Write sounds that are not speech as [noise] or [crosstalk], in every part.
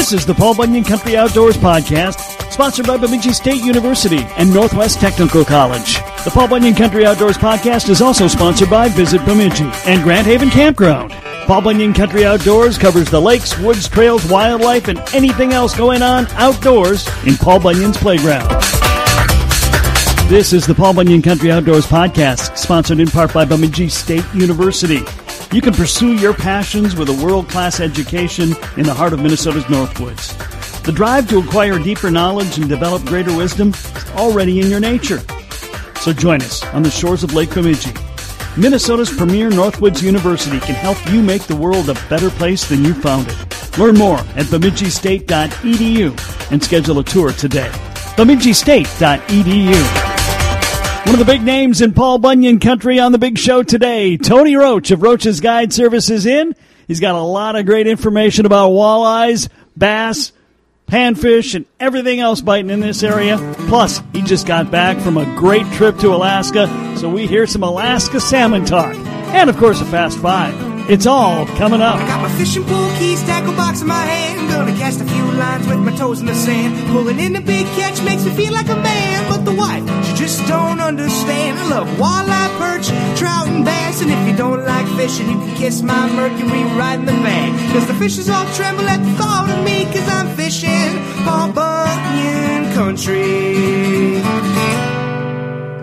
This is the Paul Bunyan Country Outdoors Podcast, sponsored by Bemidji State University and Northwest Technical College. The Paul Bunyan Country Outdoors Podcast is also sponsored by Visit Bemidji and Grand Haven Campground. Paul Bunyan Country Outdoors covers the lakes, woods, trails, wildlife, and anything else going on outdoors in Paul Bunyan's playground. This is the Paul Bunyan Country Outdoors Podcast, sponsored in part by Bemidji State University. You can pursue your passions with a world class education in the heart of Minnesota's Northwoods. The drive to acquire deeper knowledge and develop greater wisdom is already in your nature. So join us on the shores of Lake Bemidji. Minnesota's premier Northwoods University can help you make the world a better place than you found it. Learn more at bemidjistate.edu and schedule a tour today. bemidjistate.edu. One of the big names in Paul Bunyan country on the big show today, Tony Roach of Roach's Guide Services in. He's got a lot of great information about walleyes, bass, panfish, and everything else biting in this area. Plus, he just got back from a great trip to Alaska, so we hear some Alaska salmon talk. And of course, a fast five. It's all coming up. I got my fishing pole keys, tackle box in my hand. Gonna cast a few lines with my toes in the sand. Pulling in a big catch makes me feel like a man. But the wife, she just don't understand. I love walleye, perch, trout, and bass. And if you don't like fishing, you can kiss my Mercury right in the bag. Cause the fishes all tremble at the thought of me. Cause I'm fishing Paul Bunyan country.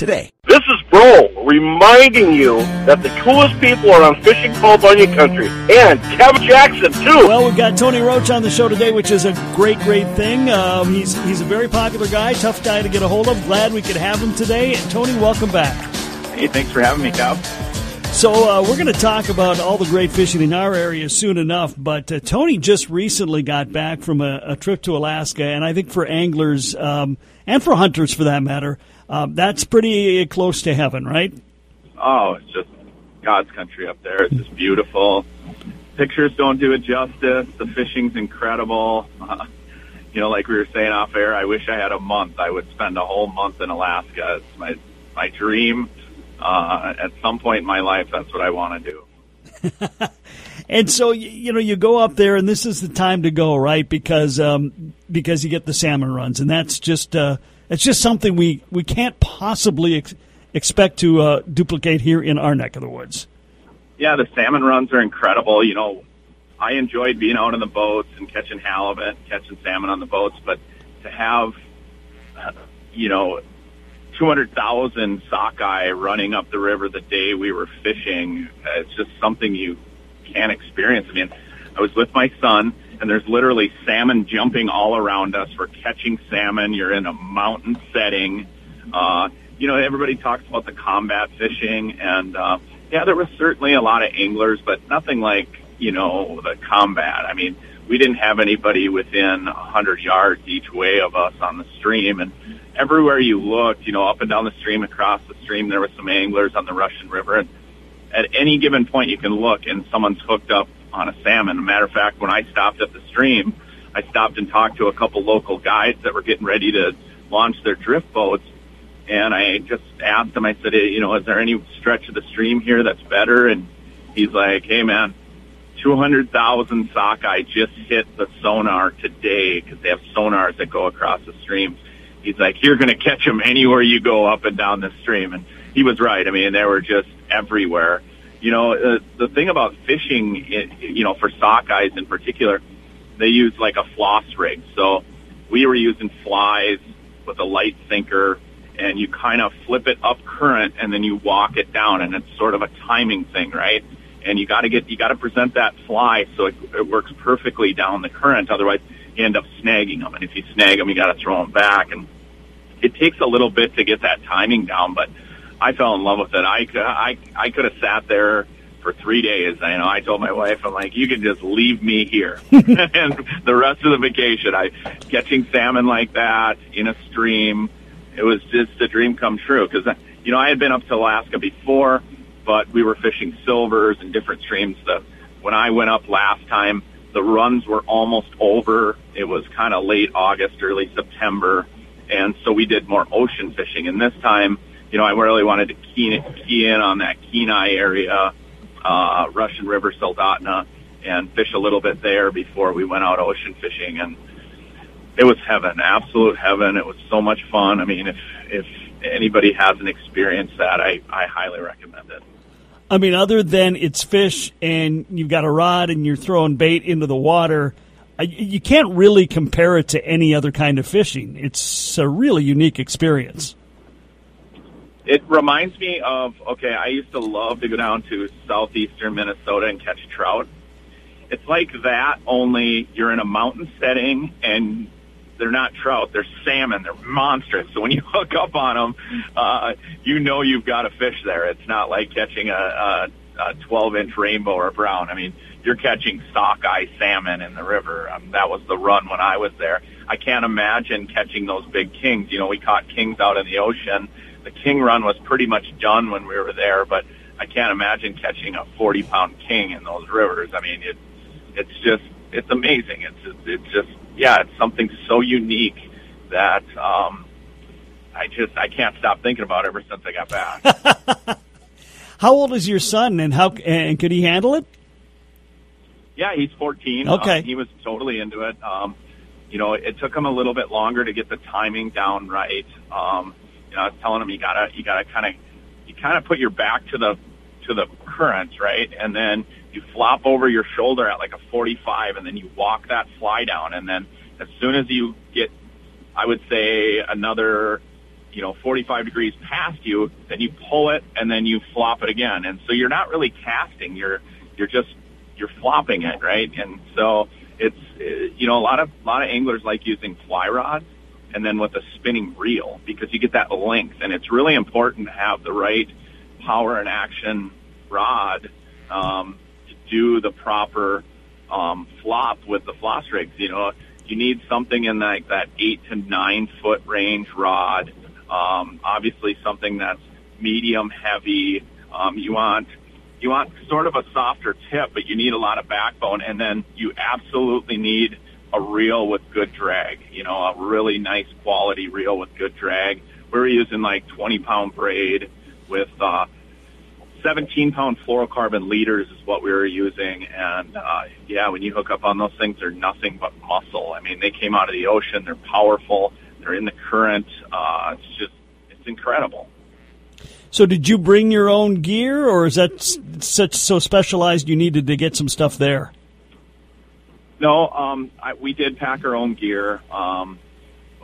today. This is Bro reminding you that the coolest people are on Fishing Paul Bunyan Country and Kevin Jackson too. Well, we've got Tony Roach on the show today, which is a great, great thing. Um, he's he's a very popular guy, tough guy to get a hold of. Glad we could have him today. And Tony, welcome back. Hey, thanks for having me, Cal. So uh, we're going to talk about all the great fishing in our area soon enough. But uh, Tony just recently got back from a, a, trip to Alaska, and I think for anglers um, and for hunters, for that matter, uh, that's pretty close to heaven, right? Oh, it's just God's country up there. It's just beautiful. Pictures don't do it justice. The fishing's incredible. Uh, you know, like we were saying off air, I wish I had a month. I would spend a whole month in Alaska. It's my my dream. Uh, at some point in my life, that's what I want to do. [laughs] and so you know you go up there, and this is the time to go, right? Because um, because you get the salmon runs, and that's just uh, it's just something we, we can't possibly ex- expect to uh, duplicate here in our neck of the woods. Yeah, the salmon runs are incredible. You know, I enjoyed being out on the boats and catching halibut, catching salmon on the boats, but to have, you know, 200,000 sockeye running up the river the day we were fishing, it's just something you can't experience. I mean, I was with my son and there's literally salmon jumping all around us. We're catching salmon. You're in a mountain setting. Uh, you know, everybody talks about the combat fishing, and uh, yeah, there was certainly a lot of anglers, but nothing like you know the combat. I mean, we didn't have anybody within a hundred yards each way of us on the stream, and everywhere you looked, you know, up and down the stream, across the stream, there were some anglers on the Russian River, and at any given point you can look, and someone's hooked up on a salmon. a matter of fact, when I stopped at the stream, I stopped and talked to a couple local guides that were getting ready to launch their drift boats. And I just asked him, I said, hey, you know, is there any stretch of the stream here that's better? And he's like, hey man, 200,000 sockeye just hit the sonar today because they have sonars that go across the stream. He's like, you're going to catch them anywhere you go up and down the stream. And he was right. I mean, they were just everywhere. You know, uh, the thing about fishing, you know, for sockeyes in particular, they use like a floss rig. So we were using flies with a light sinker and you kind of flip it up current and then you walk it down and it's sort of a timing thing, right? And you got to get, you got to present that fly so it, it works perfectly down the current. Otherwise you end up snagging them. And if you snag them, you got to throw them back. And it takes a little bit to get that timing down, but I fell in love with it. I, I, I could have sat there for three days. I you know I told my wife, I'm like, you can just leave me here, [laughs] and the rest of the vacation, I catching salmon like that in a stream. It was just a dream come true because you know I had been up to Alaska before, but we were fishing silvers and different streams. The when I went up last time, the runs were almost over. It was kind of late August, early September, and so we did more ocean fishing. And this time, you know, I really wanted to key, key in on that Kenai area uh, Russian River, Soldotna, and fish a little bit there before we went out ocean fishing. And it was heaven, absolute heaven. It was so much fun. I mean, if if anybody hasn't experienced that, I, I highly recommend it. I mean, other than it's fish and you've got a rod and you're throwing bait into the water, you can't really compare it to any other kind of fishing. It's a really unique experience it reminds me of okay, I used to love to go down to southeastern Minnesota and catch trout. It's like that, only you're in a mountain setting and they're not trout, they're salmon, they're monstrous. So when you [laughs] hook up on them, uh, you know you've got a fish there. It's not like catching a, a, a 12 inch rainbow or brown. I mean, you're catching sockeye salmon in the river. Um, that was the run when I was there. I can't imagine catching those big kings. You know, we caught kings out in the ocean the king run was pretty much done when we were there, but I can't imagine catching a 40 pound king in those rivers. I mean, it's it's just it's amazing. It's it's just yeah, it's something so unique that um, I just I can't stop thinking about it ever since I got back. [laughs] how old is your son, and how and could he handle it? Yeah, he's 14. Okay, uh, he was totally into it. Um, you know, it took him a little bit longer to get the timing down right. Um, you know, I was telling him you gotta you gotta kind of you kind of put your back to the to the current, right? And then you flop over your shoulder at like a 45, and then you walk that fly down, and then as soon as you get, I would say another, you know, 45 degrees past you, then you pull it, and then you flop it again, and so you're not really casting, you're you're just you're flopping it, right? And so it's you know a lot of a lot of anglers like using fly rods and then with a spinning reel because you get that length. And it's really important to have the right power and action rod um, to do the proper um, flop with the floss rigs. You know, you need something in like that eight to nine foot range rod. Um, obviously, something that's medium heavy. Um, you want you want sort of a softer tip, but you need a lot of backbone, and then you absolutely need a reel with good drag, you know, a really nice quality reel with good drag. We were using like 20 pound braid with, uh, 17 pound fluorocarbon leaders is what we were using. And, uh, yeah, when you hook up on those things, they're nothing but muscle. I mean, they came out of the ocean. They're powerful. They're in the current. Uh, it's just, it's incredible. So, did you bring your own gear, or is that such so specialized you needed to get some stuff there? No, um, I, we did pack our own gear. Um,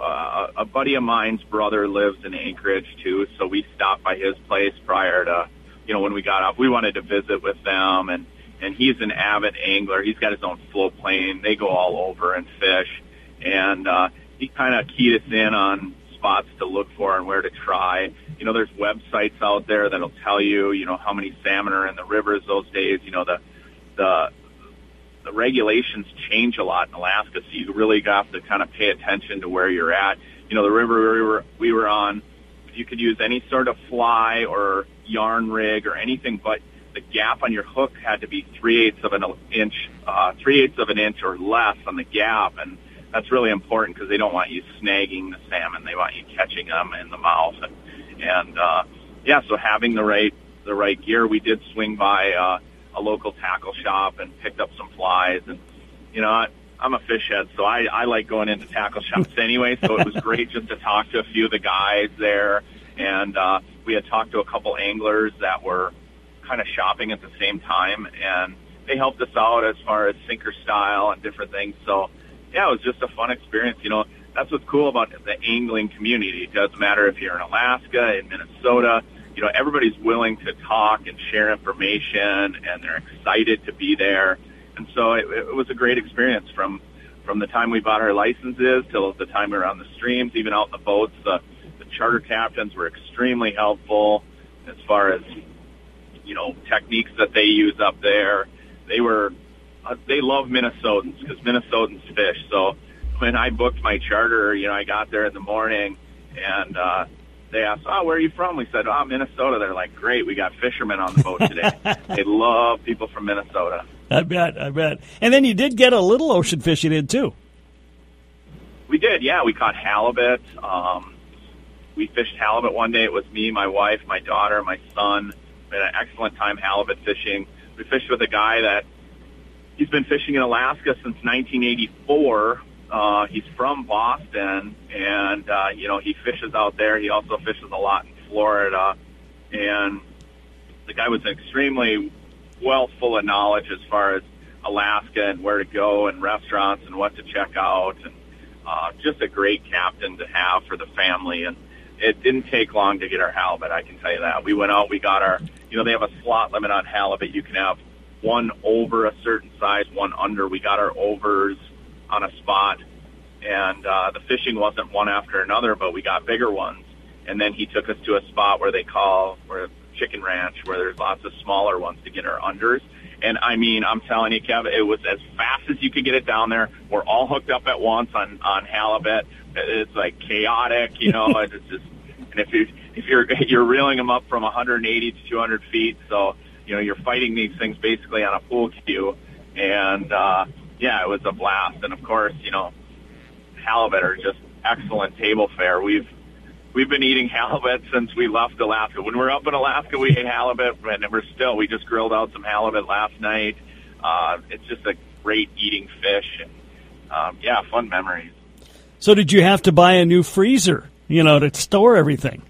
uh, a buddy of mine's brother lives in Anchorage too, so we stopped by his place prior to, you know, when we got off. We wanted to visit with them, and and he's an avid angler. He's got his own float plane. They go all over and fish, and uh, he kind of keyed us in on spots to look for and where to try. You know, there's websites out there that'll tell you, you know, how many salmon are in the rivers those days. You know, the the the regulations change a lot in Alaska, so you really have to kind of pay attention to where you're at. You know, the river we were we were on, you could use any sort of fly or yarn rig or anything, but the gap on your hook had to be three eighths of an inch, uh, three eighths of an inch or less on the gap, and that's really important because they don't want you snagging the salmon; they want you catching them in the mouth, and and uh, yeah, so having the right the right gear, we did swing by. Uh, a local tackle shop and picked up some flies. And you know, I, I'm a fish head, so I, I like going into tackle shops [laughs] anyway. So it was great just to talk to a few of the guys there, and uh, we had talked to a couple anglers that were kind of shopping at the same time, and they helped us out as far as sinker style and different things. So yeah, it was just a fun experience. You know, that's what's cool about the angling community. It doesn't matter if you're in Alaska, in Minnesota, you know, everybody's willing to talk and share information and they're excited to be there. And so it, it was a great experience from, from the time we bought our licenses till the time we were on the streams, even out in the boats. The, the charter captains were extremely helpful as far as you know, techniques that they use up there. They were, uh, they love Minnesotans because Minnesotans fish. So when I booked my charter, you know, I got there in the morning and, uh, they asked, "Oh, where are you from?" We said, "Oh, Minnesota." They're like, "Great, we got fishermen on the boat today." [laughs] they love people from Minnesota. I bet, I bet. And then you did get a little ocean fishing in too. We did, yeah. We caught halibut. Um, we fished halibut one day. It was me, my wife, my daughter, my son. We had an excellent time halibut fishing. We fished with a guy that he's been fishing in Alaska since 1984. Uh, he's from Boston, and uh, you know he fishes out there. He also fishes a lot in Florida, and the guy was extremely well full of knowledge as far as Alaska and where to go and restaurants and what to check out, and uh, just a great captain to have for the family. And it didn't take long to get our halibut. I can tell you that. We went out, we got our, you know, they have a slot limit on halibut. You can have one over a certain size, one under. We got our overs on a spot, and uh, the fishing wasn't one after another, but we got bigger ones. And then he took us to a spot where they call where Chicken Ranch, where there's lots of smaller ones to get our unders. And I mean, I'm telling you, Kevin, it was as fast as you could get it down there. We're all hooked up at once on on halibut. It's like chaotic, you know. [laughs] it's just, and if you if you're [laughs] you're reeling them up from 180 to 200 feet, so you know you're fighting these things basically on a pool cue. And uh, yeah, it was a blast. And of course, you know, halibut are just excellent table fare. We've we've been eating halibut since we left Alaska. When we're up in Alaska, we ate halibut, and we're still. We just grilled out some halibut last night. Uh, it's just a great eating fish, and um, yeah, fun memories. So, did you have to buy a new freezer, you know, to store everything?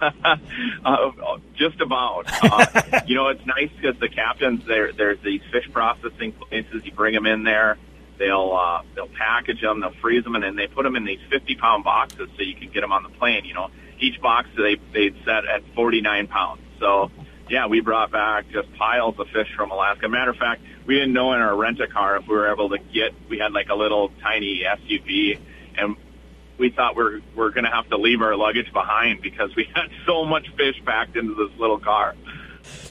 [laughs] uh, just about. Uh, [laughs] you know, it's nice because the captains there. There's these fish processing places. You bring them in there they'll uh, they'll package them, they'll freeze them, and then they put them in these 50 pound boxes so you can get them on the plane. You know, each box they they set at 49 pounds. So yeah, we brought back just piles of fish from Alaska. Matter of fact, we didn't know in our rent a car if we were able to get. We had like a little tiny SUV, and we thought we're we're going to have to leave our luggage behind because we [laughs] had so much fish packed into this little car.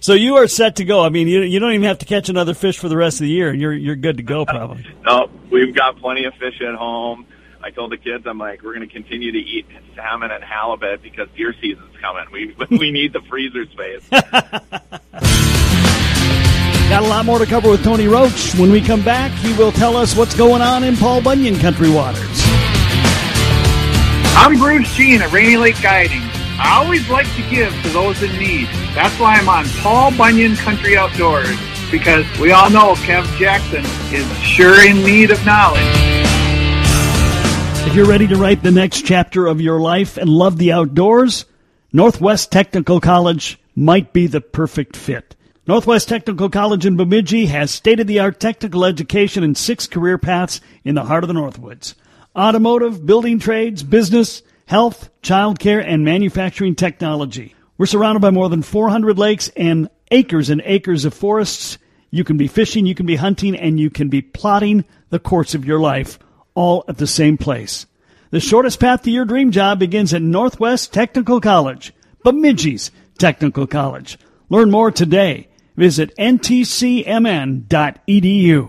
So you are set to go. I mean, you you don't even have to catch another fish for the rest of the year. You're you're good to go, probably. [laughs] no, we've got plenty of fish at home. I told the kids, I'm like, we're going to continue to eat salmon and halibut because deer season's coming. We [laughs] we need the freezer space. Got a lot more to cover with Tony Roach. When we come back, he will tell us what's going on in Paul Bunyan country waters. I'm Bruce Jean at Rainy Lake Guiding. I always like to give to those in need. That's why I'm on Paul Bunyan Country Outdoors, because we all know Kev Jackson is sure in need of knowledge. If you're ready to write the next chapter of your life and love the outdoors, Northwest Technical College might be the perfect fit. Northwest Technical College in Bemidji has state of the art technical education and six career paths in the heart of the Northwoods automotive, building trades, business, health, childcare, and manufacturing technology. We're surrounded by more than 400 lakes and acres and acres of forests. You can be fishing, you can be hunting, and you can be plotting the course of your life all at the same place. The shortest path to your dream job begins at Northwest Technical College, Bemidji's Technical College. Learn more today Visit ntcmn.edu.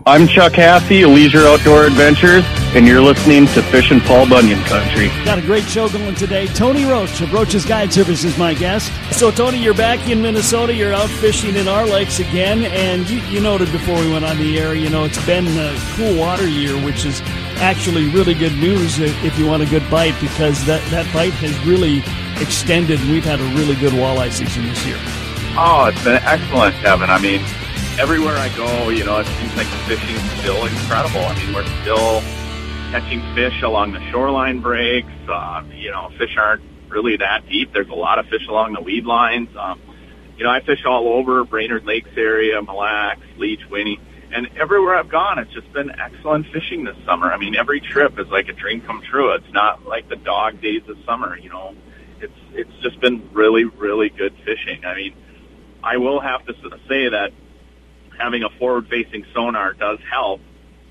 I'm Chuck Hassey, Leisure Outdoor Adventures, and you're listening to Fishing Paul Bunyan Country. Got a great show going today. Tony Roach of Roach's Guide Service is my guest. So, Tony, you're back in Minnesota. You're out fishing in our lakes again, and you, you noted before we went on the air, you know, it's been a cool water year, which is actually really good news if you want a good bite because that, that bite has really extended. We've had a really good walleye season this year. Oh, it's been excellent, Kevin. I mean, everywhere I go, you know, it seems like the fishing is still incredible. I mean, we're still catching fish along the shoreline breaks. Uh, you know, fish aren't really that deep. There's a lot of fish along the weed lines. Um, you know, I fish all over Brainerd Lakes area, Mille Lacs, Leech, Winnie, and everywhere I've gone, it's just been excellent fishing this summer. I mean, every trip is like a dream come true. It's not like the dog days of summer, you know. It's it's just been really, really good fishing. I mean, I will have to say that having a forward-facing sonar does help,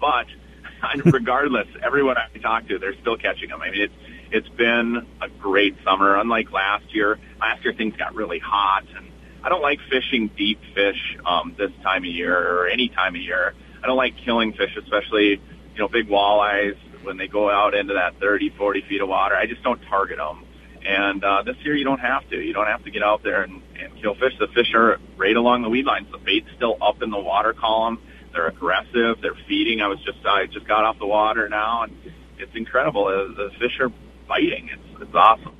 but [laughs] regardless, everyone I talk to, they're still catching them. I mean, it's it's been a great summer. Unlike last year, last year things got really hot, and I don't like fishing deep fish um, this time of year or any time of year. I don't like killing fish, especially you know big walleyes when they go out into that 30, 40 feet of water. I just don't target them. And uh, this year you don't have to. You don't have to get out there and, and kill fish. The fish are right along the weed lines. The bait's still up in the water column. They're aggressive. They're feeding. I was just I just got off the water now, and it's incredible. The, the fish are biting. It's it's awesome.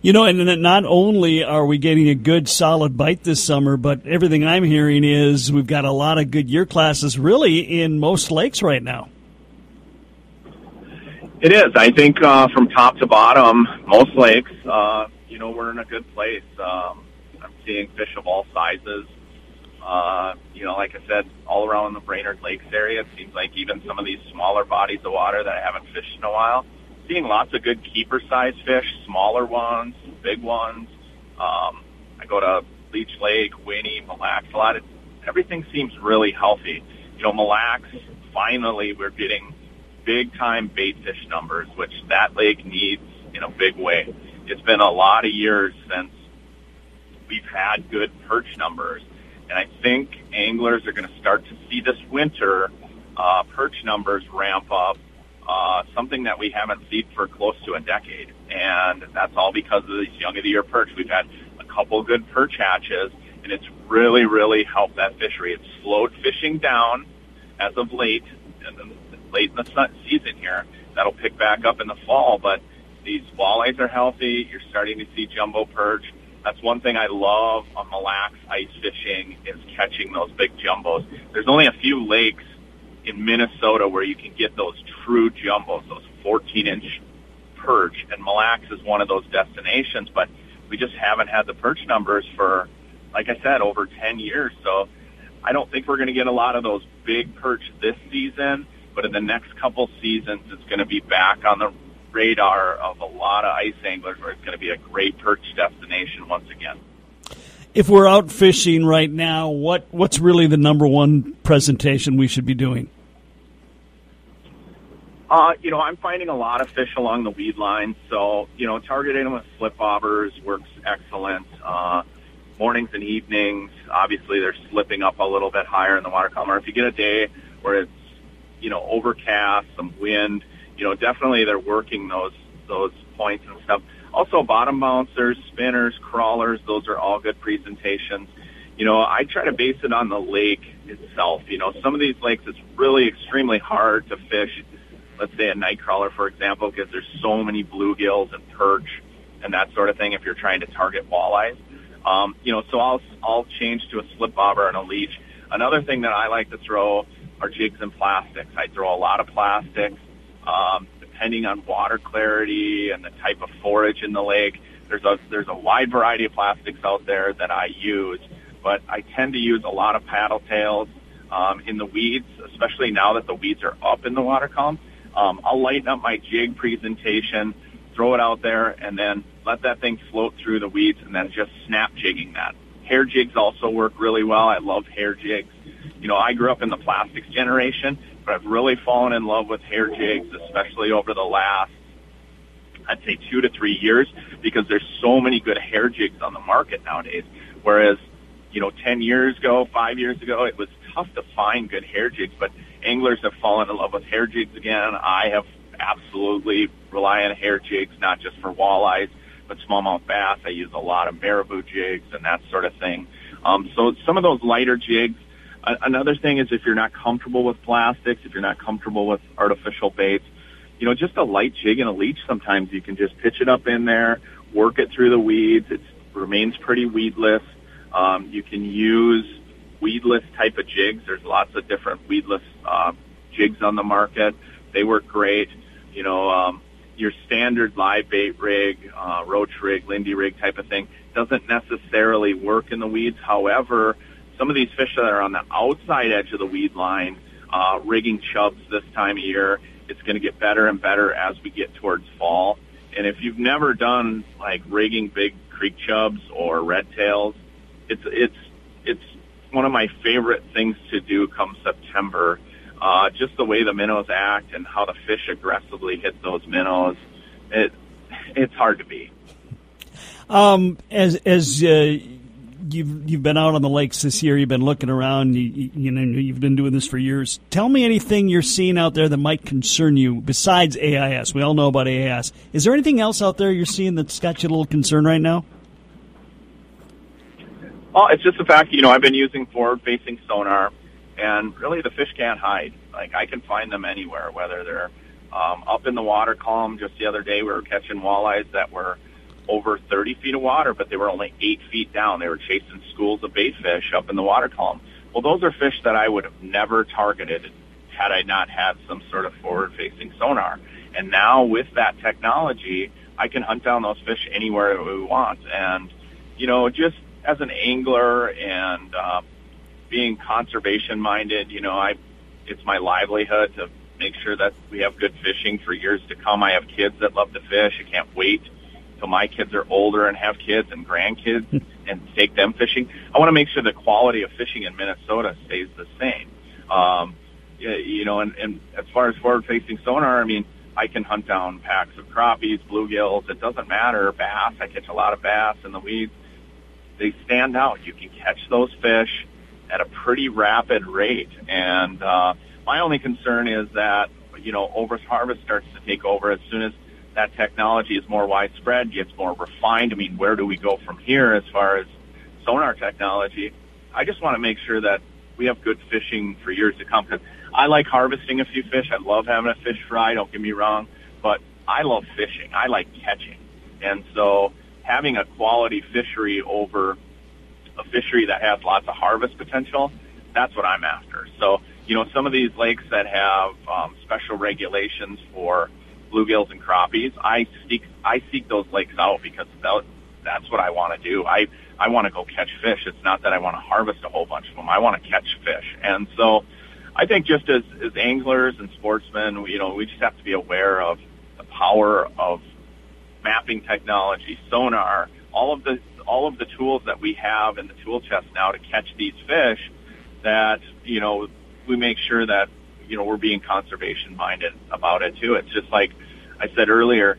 You know, and not only are we getting a good solid bite this summer, but everything I'm hearing is we've got a lot of good year classes really in most lakes right now. It is. I think uh, from top to bottom, most lakes, uh, you know, we're in a good place. Um, seeing fish of all sizes. Uh, you know, like I said, all around the Brainerd Lakes area, it seems like even some of these smaller bodies of water that I haven't fished in a while, seeing lots of good keeper size fish, smaller ones, big ones. Um, I go to Leech Lake, Winnie, Mille Lacs a lot. It, everything seems really healthy. You know, Mille Lacs, finally we're getting big time bait fish numbers, which that lake needs in a big way. It's been a lot of years since we've had good perch numbers. And I think anglers are going to start to see this winter uh, perch numbers ramp up, uh, something that we haven't seen for close to a decade. And that's all because of these young of the year perch. We've had a couple good perch hatches, and it's really, really helped that fishery. It's slowed fishing down as of late, and late in the season here. That'll pick back up in the fall, but these walleyes are healthy. You're starting to see jumbo perch. That's one thing I love on Mille Lacs ice fishing is catching those big jumbos. There's only a few lakes in Minnesota where you can get those true jumbos, those 14 inch perch, and Mille Lacs is one of those destinations, but we just haven't had the perch numbers for, like I said, over 10 years. So I don't think we're going to get a lot of those big perch this season but in the next couple seasons, it's going to be back on the radar of a lot of ice anglers where it's going to be a great perch destination once again. If we're out fishing right now, what what's really the number one presentation we should be doing? Uh, you know, I'm finding a lot of fish along the weed line, so you know, targeting them with slip bobbers works excellent. Uh, mornings and evenings, obviously, they're slipping up a little bit higher in the water column. Or if you get a day where it's you know, overcast, some wind, you know, definitely they're working those, those points and stuff. Also bottom bouncers, spinners, crawlers, those are all good presentations. You know, I try to base it on the lake itself. You know, some of these lakes it's really extremely hard to fish. Let's say a night crawler, for example, because there's so many bluegills and perch and that sort of thing. If you're trying to target walleyes, um, you know, so I'll I'll change to a slip bobber and a leech. Another thing that I like to throw are jigs and plastics. I throw a lot of plastics. Um, depending on water clarity and the type of forage in the lake, there's a there's a wide variety of plastics out there that I use, but I tend to use a lot of paddle tails um, in the weeds, especially now that the weeds are up in the water column. Um, I'll lighten up my jig presentation, throw it out there, and then let that thing float through the weeds, and then just snap jigging that. Hair jigs also work really well. I love hair jigs you know, I grew up in the plastics generation, I've really fallen in love with hair jigs, especially over the last, I'd say two to three years, because there's so many good hair jigs on the market nowadays. Whereas, you know, 10 years ago, five years ago, it was tough to find good hair jigs, but anglers have fallen in love with hair jigs again. I have absolutely rely on hair jigs, not just for walleyes, but smallmouth bass. I use a lot of marabou jigs and that sort of thing. Um, so some of those lighter jigs, Another thing is if you're not comfortable with plastics, if you're not comfortable with artificial baits, you know, just a light jig and a leech, sometimes you can just pitch it up in there, work it through the weeds. It remains pretty weedless. Um, you can use weedless type of jigs. There's lots of different weedless uh, jigs on the market. They work great. You know, um, your standard live bait rig, uh, roach rig, Lindy rig type of thing doesn't necessarily work in the weeds. However, some of these fish that are on the outside edge of the weed line, uh, rigging chubs this time of year, it's going to get better and better as we get towards fall. And if you've never done like rigging big creek chubs or red tails, it's it's it's one of my favorite things to do come September. Uh, just the way the minnows act and how the fish aggressively hit those minnows, it it's hard to beat. Um, as as uh, you've you've been out on the lakes this year. You've been looking around. You, you know you've been doing this for years. Tell me anything you're seeing out there that might concern you besides AIS. We all know about AIS. Is there anything else out there you're seeing that's got you a little concerned right now? Well, it's just the fact you know I've been using forward-facing sonar, and really the fish can't hide. Like I can find them anywhere, whether they're um, up in the water column. Just the other day, we were catching walleyes that were over 30 feet of water, but they were only eight feet down. They were chasing schools of bait fish up in the water column. Well, those are fish that I would have never targeted had I not had some sort of forward-facing sonar. And now with that technology, I can hunt down those fish anywhere we want. And you know, just as an angler and uh, being conservation minded, you know, I it's my livelihood to make sure that we have good fishing for years to come. I have kids that love to fish. I can't wait till my kids are older and have kids and grandkids [laughs] and take them fishing. I want to make sure the quality of fishing in Minnesota stays the same. Um, you know, and, and as far as forward-facing sonar, I mean, I can hunt down packs of crappies, bluegills. It doesn't matter. Bass. I catch a lot of bass in the weeds. They stand out. You can catch those fish at a pretty rapid rate. And uh, my only concern is that you know over harvest starts to take over as soon as that technology is more widespread, gets more refined. I mean, where do we go from here as far as sonar technology? I just want to make sure that we have good fishing for years to come. Because I like harvesting a few fish. I love having a fish fry. Don't get me wrong, but I love fishing. I like catching, and so having a quality fishery over a fishery that has lots of harvest potential, that's what I'm after. So, you know, some of these lakes that have um, special regulations for bluegills and crappies, I seek I seek those lakes out because that, that's what I want to do. I I want to go catch fish. It's not that I want to harvest a whole bunch of them. I want to catch fish, and so I think just as as anglers and sportsmen, you know, we just have to be aware of the power of mapping technology, sonar, all of the all of the tools that we have in the tool chest now to catch these fish. That you know we make sure that you know, we're being conservation minded about it too. It's just like I said earlier,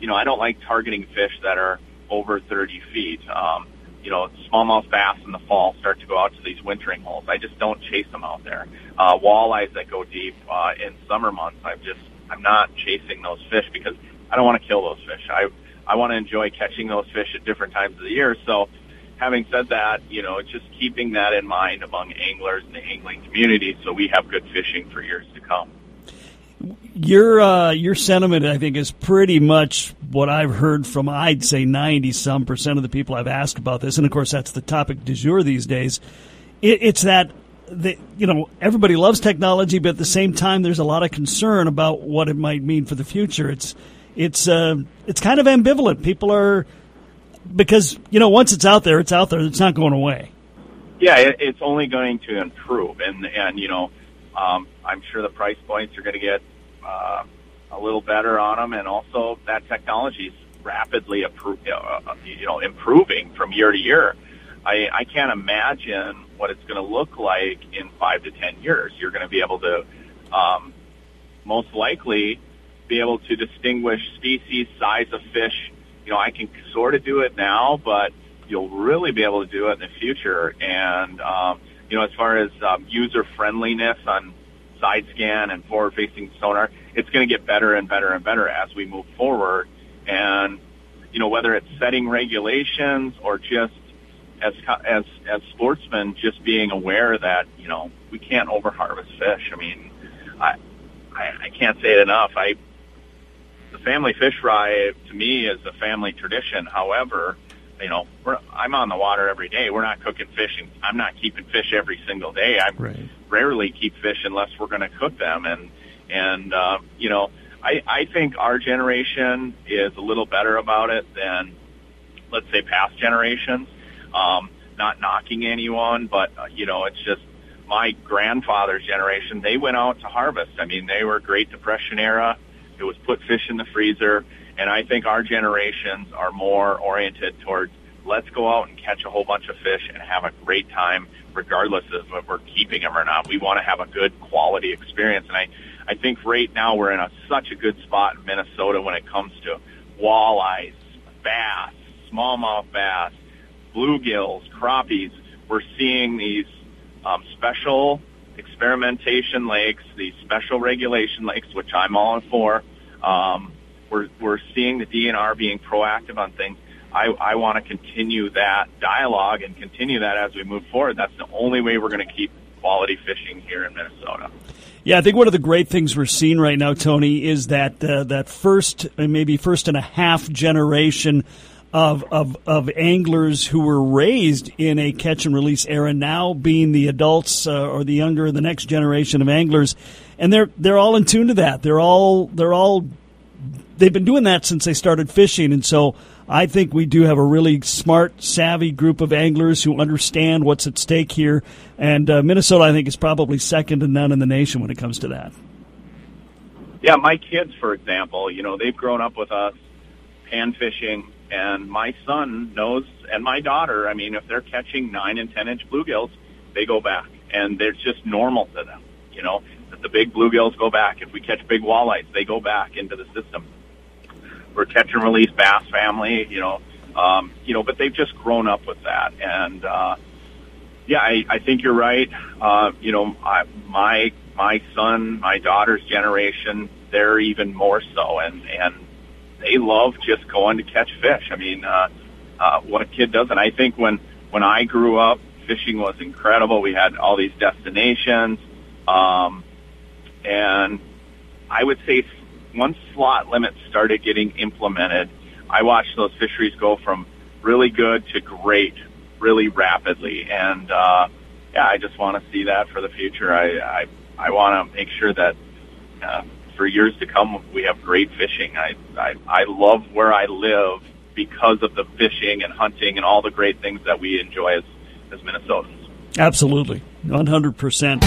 you know, I don't like targeting fish that are over 30 feet. Um, you know, smallmouth bass in the fall start to go out to these wintering holes. I just don't chase them out there. Uh, walleyes that go deep uh, in summer months, I'm just I'm not chasing those fish because I don't want to kill those fish. I I want to enjoy catching those fish at different times of the year. So having said that, you know, it's just keeping that in mind among anglers and the angling community so we have good fishing for years to come. Your uh, your sentiment, I think, is pretty much what I've heard from I'd say ninety some percent of the people I've asked about this, and of course that's the topic du jour these days. It, it's that the, you know everybody loves technology, but at the same time, there's a lot of concern about what it might mean for the future. It's it's uh, it's kind of ambivalent. People are because you know once it's out there, it's out there. It's not going away. Yeah, it, it's only going to improve, and and you know, um, I'm sure the price points are going to get uh, a little better on them, and also that technology is rapidly appro- uh, you know improving from year to year. I, I can't imagine what it's going to look like in five to ten years. You're going to be able to um, most likely be able to distinguish species, size of fish, you know, I can sort of do it now, but you'll really be able to do it in the future. And, um, you know, as far as um, user friendliness on side scan and forward facing sonar, it's going to get better and better and better as we move forward. And, you know, whether it's setting regulations or just as, as, as sportsmen, just being aware that, you know, we can't over harvest fish. I mean, I, I, I can't say it enough. I, family fish fry to me is a family tradition. However, you know, we're, I'm on the water every day. We're not cooking fish, and I'm not keeping fish every single day. I right. rarely keep fish unless we're going to cook them. And and uh, you know, I I think our generation is a little better about it than let's say past generations. Um, not knocking anyone, but uh, you know, it's just my grandfather's generation. They went out to harvest. I mean, they were Great Depression era it was put fish in the freezer. And I think our generations are more oriented towards let's go out and catch a whole bunch of fish and have a great time, regardless of if we're keeping them or not. We want to have a good quality experience. And I, I think right now we're in a, such a good spot in Minnesota when it comes to walleyes, bass, smallmouth bass, bluegills, crappies. We're seeing these um, special experimentation lakes, these special regulation lakes, which I'm all for. Um, we're we're seeing the DNR being proactive on things. I, I want to continue that dialogue and continue that as we move forward. That's the only way we're going to keep quality fishing here in Minnesota. Yeah, I think one of the great things we're seeing right now, Tony, is that uh, that first, maybe first and a half generation of, of of anglers who were raised in a catch and release era now being the adults uh, or the younger, the next generation of anglers, and they're they're all in tune to that. They're all they're all they've been doing that since they started fishing, and so I think we do have a really smart, savvy group of anglers who understand what's at stake here. And uh, Minnesota, I think, is probably second to none in the nation when it comes to that. Yeah, my kids, for example, you know, they've grown up with us pan fishing, and my son knows, and my daughter, I mean, if they're catching nine and ten inch bluegills, they go back, and it's just normal to them. You know, that the big bluegills go back. If we catch big walleyes, they go back into the system we're catch and release bass family, you know, um, you know, but they've just grown up with that. And, uh, yeah, I, I think you're right. Uh, you know, I, my, my son, my daughter's generation, they're even more so. And, and they love just going to catch fish. I mean, uh, uh, what kid doesn't? I think when, when I grew up, fishing was incredible. We had all these destinations. Um, and I would say once slot limits started getting implemented, I watched those fisheries go from really good to great really rapidly. And uh, yeah, I just want to see that for the future. I I, I want to make sure that uh, for years to come we have great fishing. I, I I love where I live because of the fishing and hunting and all the great things that we enjoy as as Minnesotans. Absolutely, one hundred percent.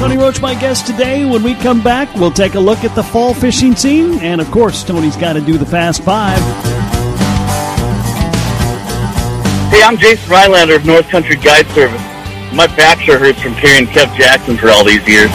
Tony Roach, my guest today. When we come back, we'll take a look at the fall fishing scene. And of course, Tony's got to do the Fast Five. Hey, I'm Jason Rylander of North Country Guide Service. My bachelor hurts from carrying Kev Jackson for all these years.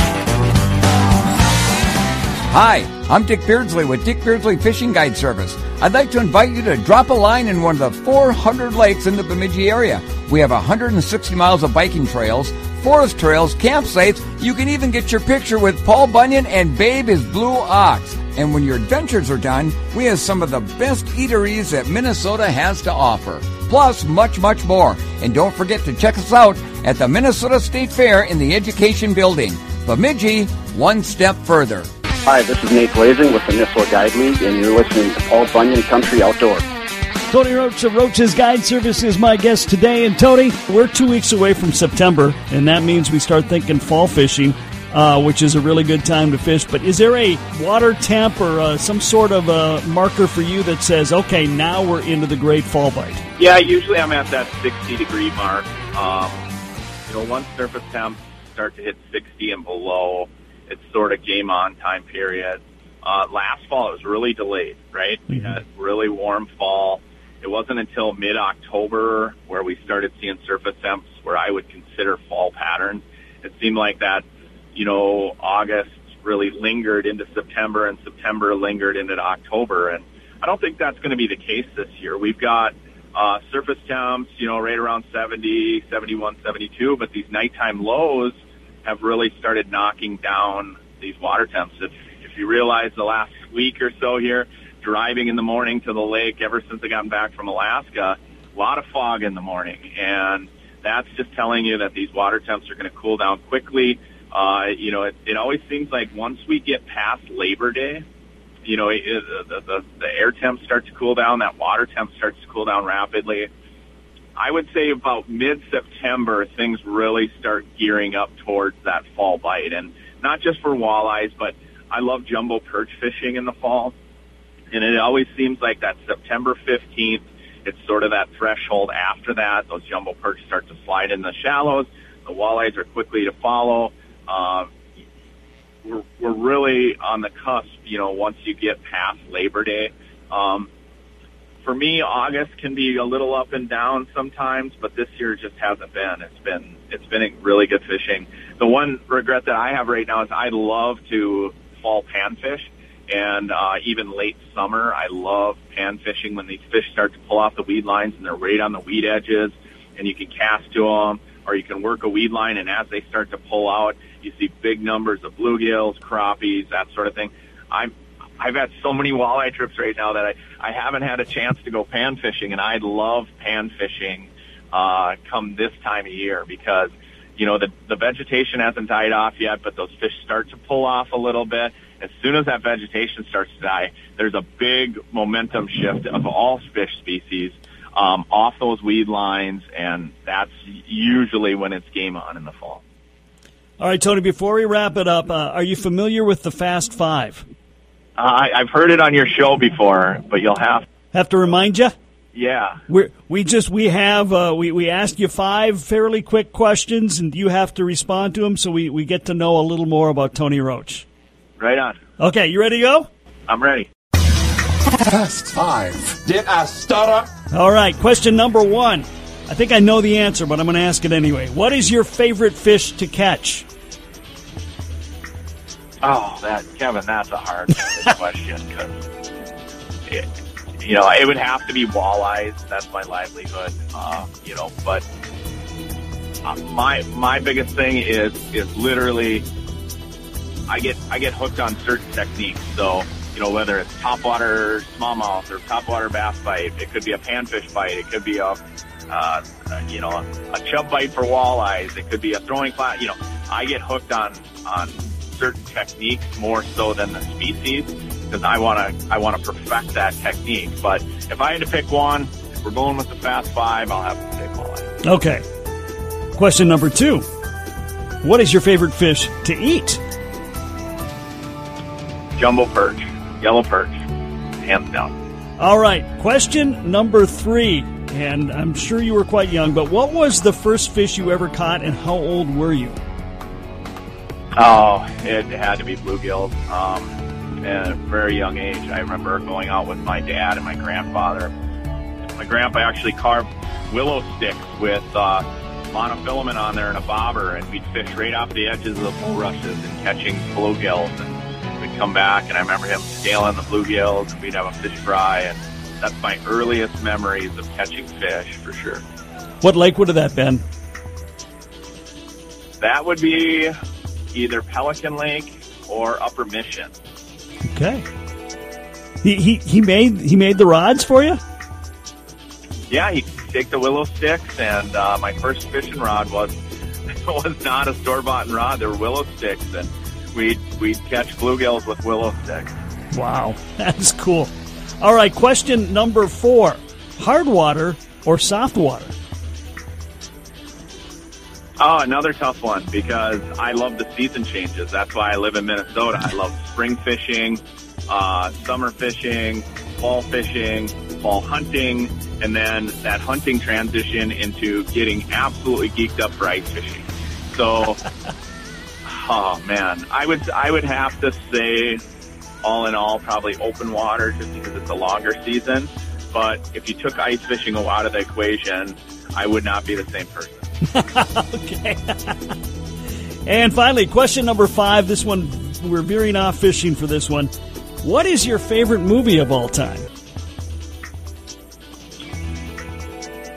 Hi, I'm Dick Beardsley with Dick Beardsley Fishing Guide Service. I'd like to invite you to drop a line in one of the 400 lakes in the Bemidji area. We have 160 miles of biking trails, forest trails, campsites. You can even get your picture with Paul Bunyan and Babe his Blue Ox. And when your adventures are done, we have some of the best eateries that Minnesota has to offer. Plus, much, much more. And don't forget to check us out at the Minnesota State Fair in the Education Building. Bemidji, one step further. Hi, this is Nate Blazing with the Nisswa Guide League, and you're listening to Paul Bunyan Country Outdoor. Tony Roach of Roach's Guide Service is my guest today. And Tony, we're two weeks away from September, and that means we start thinking fall fishing, uh, which is a really good time to fish. But is there a water temp or uh, some sort of a marker for you that says, okay, now we're into the great fall bite? Yeah, usually I'm at that 60 degree mark. Um, you know, once surface temps start to hit 60 and below, it's sort of game on time period. Uh, last fall, it was really delayed, right? Mm-hmm. We had really warm fall it wasn't until mid-October where we started seeing surface temps where I would consider fall patterns. It seemed like that, you know, August really lingered into September and September lingered into October. And I don't think that's going to be the case this year. We've got uh, surface temps, you know, right around 70, 71, 72, but these nighttime lows have really started knocking down these water temps. If, if you realize the last week or so here, driving in the morning to the lake ever since I got back from Alaska, a lot of fog in the morning. And that's just telling you that these water temps are going to cool down quickly. Uh, you know, it, it always seems like once we get past Labor Day, you know, it, the, the, the air temps start to cool down, that water temp starts to cool down rapidly. I would say about mid-September, things really start gearing up towards that fall bite. And not just for walleyes, but I love jumbo perch fishing in the fall. And it always seems like that September 15th, it's sort of that threshold after that. Those jumbo perch start to slide in the shallows. The walleyes are quickly to follow. Uh, we're, we're really on the cusp, you know, once you get past Labor Day. Um, for me, August can be a little up and down sometimes, but this year just hasn't been. It's been it's been really good fishing. The one regret that I have right now is I'd love to fall panfish and uh, even late summer. I love pan fishing when these fish start to pull off the weed lines and they're right on the weed edges, and you can cast to them, or you can work a weed line, and as they start to pull out, you see big numbers of bluegills, crappies, that sort of thing. I'm I've had so many walleye trips right now that I I haven't had a chance to go pan fishing, and I love pan fishing uh, come this time of year because you know the the vegetation hasn't died off yet, but those fish start to pull off a little bit. As soon as that vegetation starts to die, there's a big momentum shift of all fish species um, off those weed lines, and that's usually when it's game on in the fall. All right, Tony. Before we wrap it up, uh, are you familiar with the Fast Five? Uh, I, I've heard it on your show before, but you'll have have to remind you. Yeah. We we just we have uh, we we ask you five fairly quick questions, and you have to respond to them, so we we get to know a little more about Tony Roach. Right on. Okay, you ready to go? I'm ready. Fast five. Did I stutter? All right, question number one. I think I know the answer, but I'm going to ask it anyway. What is your favorite fish to catch? Oh, that Kevin, that's a hard [laughs] question because you know it would have to be walleyes. That's my livelihood. Uh, you know, but uh, my my biggest thing is is literally I get I get hooked on certain techniques. So you know whether it's topwater smallmouth or topwater bass bite, it could be a panfish bite, it could be a uh, you know a chub bite for walleyes, it could be a throwing flat. You know I get hooked on on certain techniques more so than the species because I want to I want to perfect that technique. But if I had to pick one, if we're going with the fast five, I'll have to say walleye. Okay. Question number two. What is your favorite fish to eat? Jumbo perch, yellow perch, hands down. All right. Question number three. And I'm sure you were quite young, but what was the first fish you ever caught and how old were you? Oh, it had to be bluegills. Um, at a very young age, I remember going out with my dad and my grandfather. My grandpa actually carved willow sticks with uh, monofilament on there and a bobber, and we'd fish right off the edges of the bulrushes and catching bluegills. And we'd come back, and I remember him scaling the bluegills, and we'd have a fish fry, and that's my earliest memories of catching fish for sure. What lake would have that been? That would be either Pelican Lake or Upper Mission. Okay. He, he he made he made the rods for you. Yeah, he take the willow sticks, and uh, my first fishing rod was [laughs] was not a store bought rod. They were willow sticks, and we'd we'd catch bluegills with willow sticks. Wow, [laughs] that's cool. All right, question number four: hard water or soft water? Oh, another tough one because I love the season changes. That's why I live in Minnesota. I love spring fishing, uh, summer fishing, fall fishing, fall hunting, and then that hunting transition into getting absolutely geeked up for ice fishing. So, [laughs] oh man, I would I would have to say, all in all, probably open water just because it's a longer season. But if you took ice fishing out of the equation, I would not be the same person. Okay. [laughs] and finally, question number five. This one, we're veering off fishing for this one. What is your favorite movie of all time?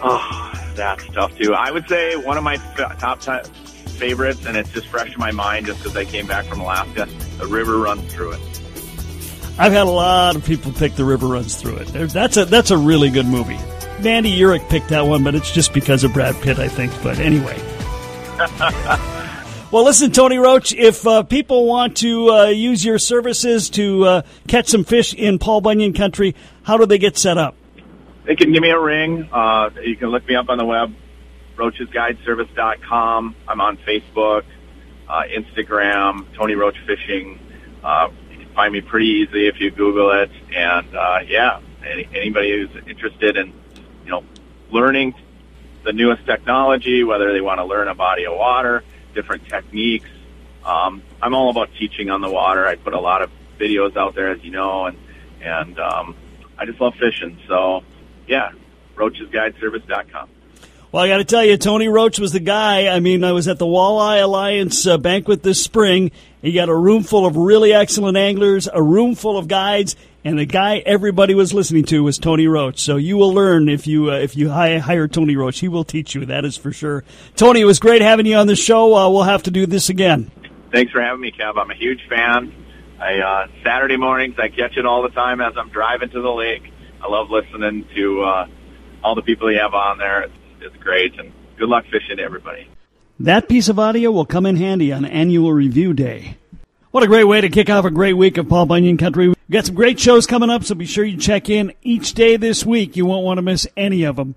Oh, that's tough too. I would say one of my f- top t- favorites, and it's just fresh in my mind just because I came back from Alaska. The river runs through it. I've had a lot of people pick The River Runs Through It. That's a that's a really good movie. Andy Urich picked that one, but it's just because of Brad Pitt, I think. But anyway. [laughs] well, listen, Tony Roach, if uh, people want to uh, use your services to uh, catch some fish in Paul Bunyan country, how do they get set up? They can give me a ring. Uh, you can look me up on the web, roachesguideservice.com. I'm on Facebook, uh, Instagram, Tony Roach Fishing. Uh, you can find me pretty easy if you Google it. And uh, yeah, any, anybody who's interested in you know, learning the newest technology, whether they want to learn a body of water, different techniques. Um, I'm all about teaching on the water. I put a lot of videos out there, as you know, and and um, I just love fishing. So, yeah, roachesguideservice.com. Well, I got to tell you, Tony Roach was the guy. I mean, I was at the Walleye Alliance uh, banquet this spring, He got a room full of really excellent anglers, a room full of guides, and the guy everybody was listening to was Tony Roach. So you will learn if you uh, if you hire Tony Roach. He will teach you. That is for sure. Tony, it was great having you on the show. Uh, we'll have to do this again. Thanks for having me, Kev. I'm a huge fan. I uh, Saturday mornings I catch it all the time as I'm driving to the lake. I love listening to uh, all the people you have on there. It's, it's great, and good luck fishing to everybody. That piece of audio will come in handy on annual review day. What a great way to kick off a great week of Paul Bunyan Country. We've got some great shows coming up, so be sure you check in each day this week. You won't want to miss any of them.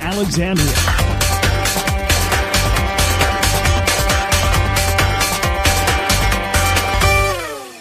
Alexandria.